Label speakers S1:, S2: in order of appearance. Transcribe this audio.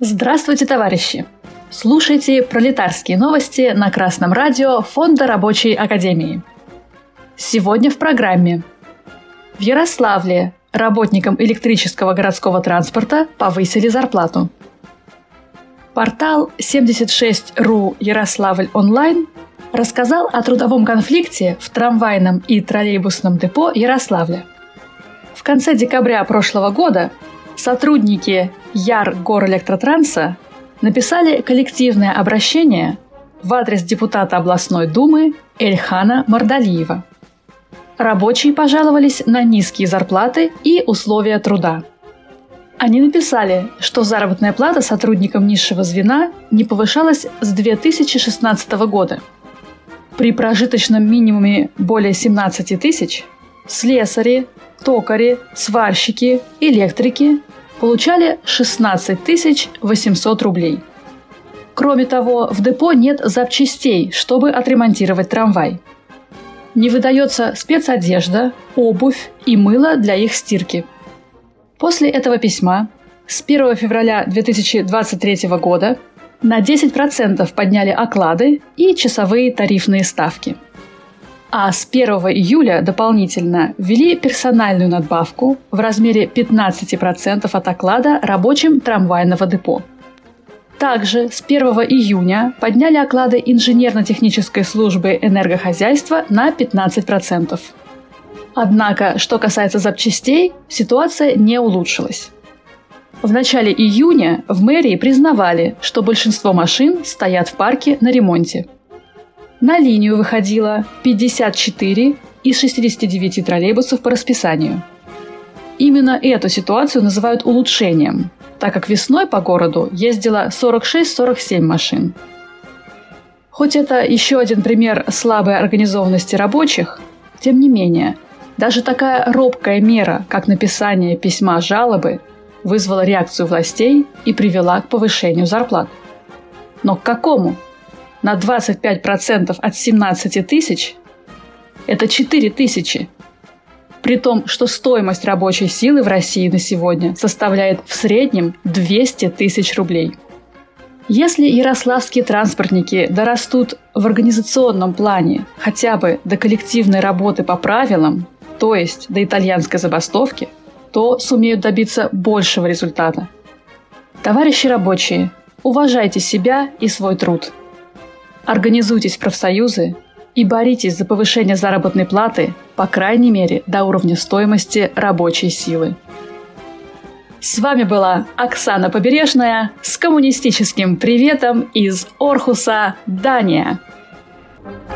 S1: Здравствуйте, товарищи! Слушайте пролетарские новости на Красном радио Фонда Рабочей Академии. Сегодня в программе. В Ярославле работникам электрического городского транспорта повысили зарплату. Портал 76.ru Ярославль онлайн рассказал о трудовом конфликте в трамвайном и троллейбусном депо Ярославля. В конце декабря прошлого года сотрудники Яр Горэлектротранса написали коллективное обращение в адрес депутата областной думы Эльхана Мардалиева. Рабочие пожаловались на низкие зарплаты и условия труда. Они написали, что заработная плата сотрудникам низшего звена не повышалась с 2016 года. При прожиточном минимуме более 17 тысяч слесари, токари, сварщики, электрики получали 16 800 рублей. Кроме того, в депо нет запчастей, чтобы отремонтировать трамвай. Не выдается спецодежда, обувь и мыло для их стирки. После этого письма с 1 февраля 2023 года на 10% подняли оклады и часовые тарифные ставки – а с 1 июля дополнительно ввели персональную надбавку в размере 15% от оклада рабочим трамвайного депо. Также с 1 июня подняли оклады инженерно-технической службы энергохозяйства на 15%. Однако, что касается запчастей, ситуация не улучшилась. В начале июня в мэрии признавали, что большинство машин стоят в парке на ремонте – на линию выходило 54 из 69 троллейбусов по расписанию. Именно эту ситуацию называют улучшением, так как весной по городу ездило 46-47 машин. Хоть это еще один пример слабой организованности рабочих, тем не менее, даже такая робкая мера, как написание письма жалобы, вызвала реакцию властей и привела к повышению зарплат. Но к какому? На 25% от 17 тысяч – это 4 тысячи. При том, что стоимость рабочей силы в России на сегодня составляет в среднем 200 тысяч рублей. Если ярославские транспортники дорастут в организационном плане хотя бы до коллективной работы по правилам, то есть до итальянской забастовки, то сумеют добиться большего результата. Товарищи рабочие, уважайте себя и свой труд – Организуйтесь в профсоюзы и боритесь за повышение заработной платы, по крайней мере, до уровня стоимости рабочей силы. С вами была Оксана Побережная с коммунистическим приветом из Орхуса, Дания. thank you